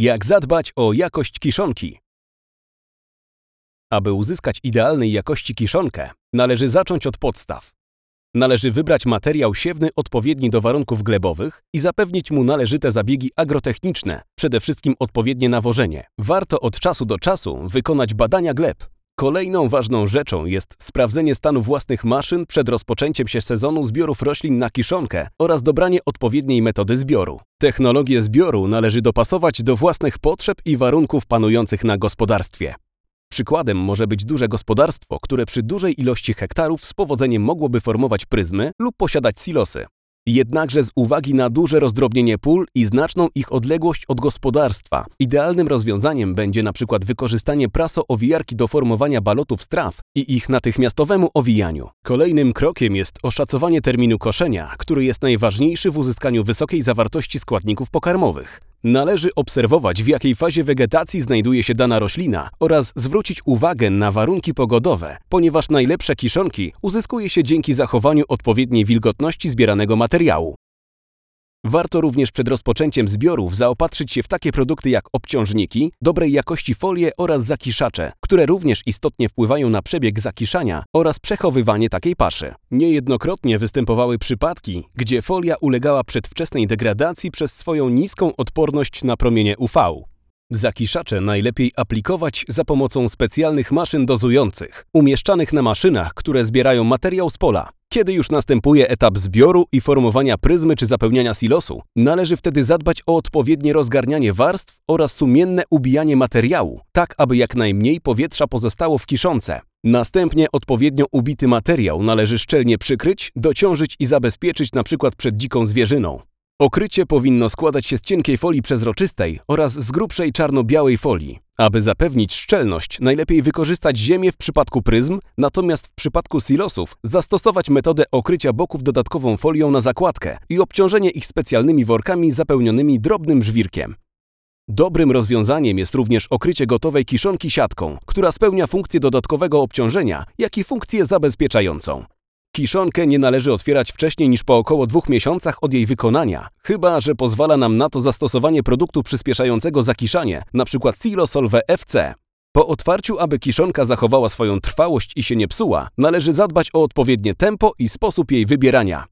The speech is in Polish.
Jak zadbać o jakość kiszonki? Aby uzyskać idealnej jakości kiszonkę, należy zacząć od podstaw. Należy wybrać materiał siewny odpowiedni do warunków glebowych i zapewnić mu należyte zabiegi agrotechniczne, przede wszystkim odpowiednie nawożenie. Warto od czasu do czasu wykonać badania gleb. Kolejną ważną rzeczą jest sprawdzenie stanu własnych maszyn przed rozpoczęciem się sezonu zbiorów roślin na kiszonkę oraz dobranie odpowiedniej metody zbioru. Technologię zbioru należy dopasować do własnych potrzeb i warunków panujących na gospodarstwie. Przykładem może być duże gospodarstwo, które przy dużej ilości hektarów z powodzeniem mogłoby formować pryzmy lub posiadać silosy. Jednakże z uwagi na duże rozdrobnienie pól i znaczną ich odległość od gospodarstwa, idealnym rozwiązaniem będzie przykład wykorzystanie praso-owijarki do formowania balotów z traw i ich natychmiastowemu owijaniu. Kolejnym krokiem jest oszacowanie terminu koszenia, który jest najważniejszy w uzyskaniu wysokiej zawartości składników pokarmowych. Należy obserwować, w jakiej fazie wegetacji znajduje się dana roślina oraz zwrócić uwagę na warunki pogodowe, ponieważ najlepsze kiszonki uzyskuje się dzięki zachowaniu odpowiedniej wilgotności zbieranego materiału. Warto również przed rozpoczęciem zbiorów zaopatrzyć się w takie produkty jak obciążniki, dobrej jakości folie oraz zakiszacze, które również istotnie wpływają na przebieg zakiszania oraz przechowywanie takiej paszy. Niejednokrotnie występowały przypadki, gdzie folia ulegała przedwczesnej degradacji przez swoją niską odporność na promienie UV. Zakiszacze najlepiej aplikować za pomocą specjalnych maszyn dozujących, umieszczanych na maszynach, które zbierają materiał z pola. Kiedy już następuje etap zbioru i formowania pryzmy czy zapełniania silosu, należy wtedy zadbać o odpowiednie rozgarnianie warstw oraz sumienne ubijanie materiału, tak aby jak najmniej powietrza pozostało w kiszonce. Następnie odpowiednio ubity materiał należy szczelnie przykryć, dociążyć i zabezpieczyć np. przed dziką zwierzyną. Okrycie powinno składać się z cienkiej folii przezroczystej oraz z grubszej czarno-białej folii. Aby zapewnić szczelność, najlepiej wykorzystać ziemię w przypadku pryzm, natomiast w przypadku silosów zastosować metodę okrycia boków dodatkową folią na zakładkę i obciążenie ich specjalnymi workami zapełnionymi drobnym żwirkiem. Dobrym rozwiązaniem jest również okrycie gotowej kiszonki siatką, która spełnia funkcję dodatkowego obciążenia, jak i funkcję zabezpieczającą. Kiszonkę nie należy otwierać wcześniej niż po około dwóch miesiącach od jej wykonania, chyba że pozwala nam na to zastosowanie produktu przyspieszającego zakiszanie, np. Silosolve FC. Po otwarciu, aby kiszonka zachowała swoją trwałość i się nie psuła, należy zadbać o odpowiednie tempo i sposób jej wybierania.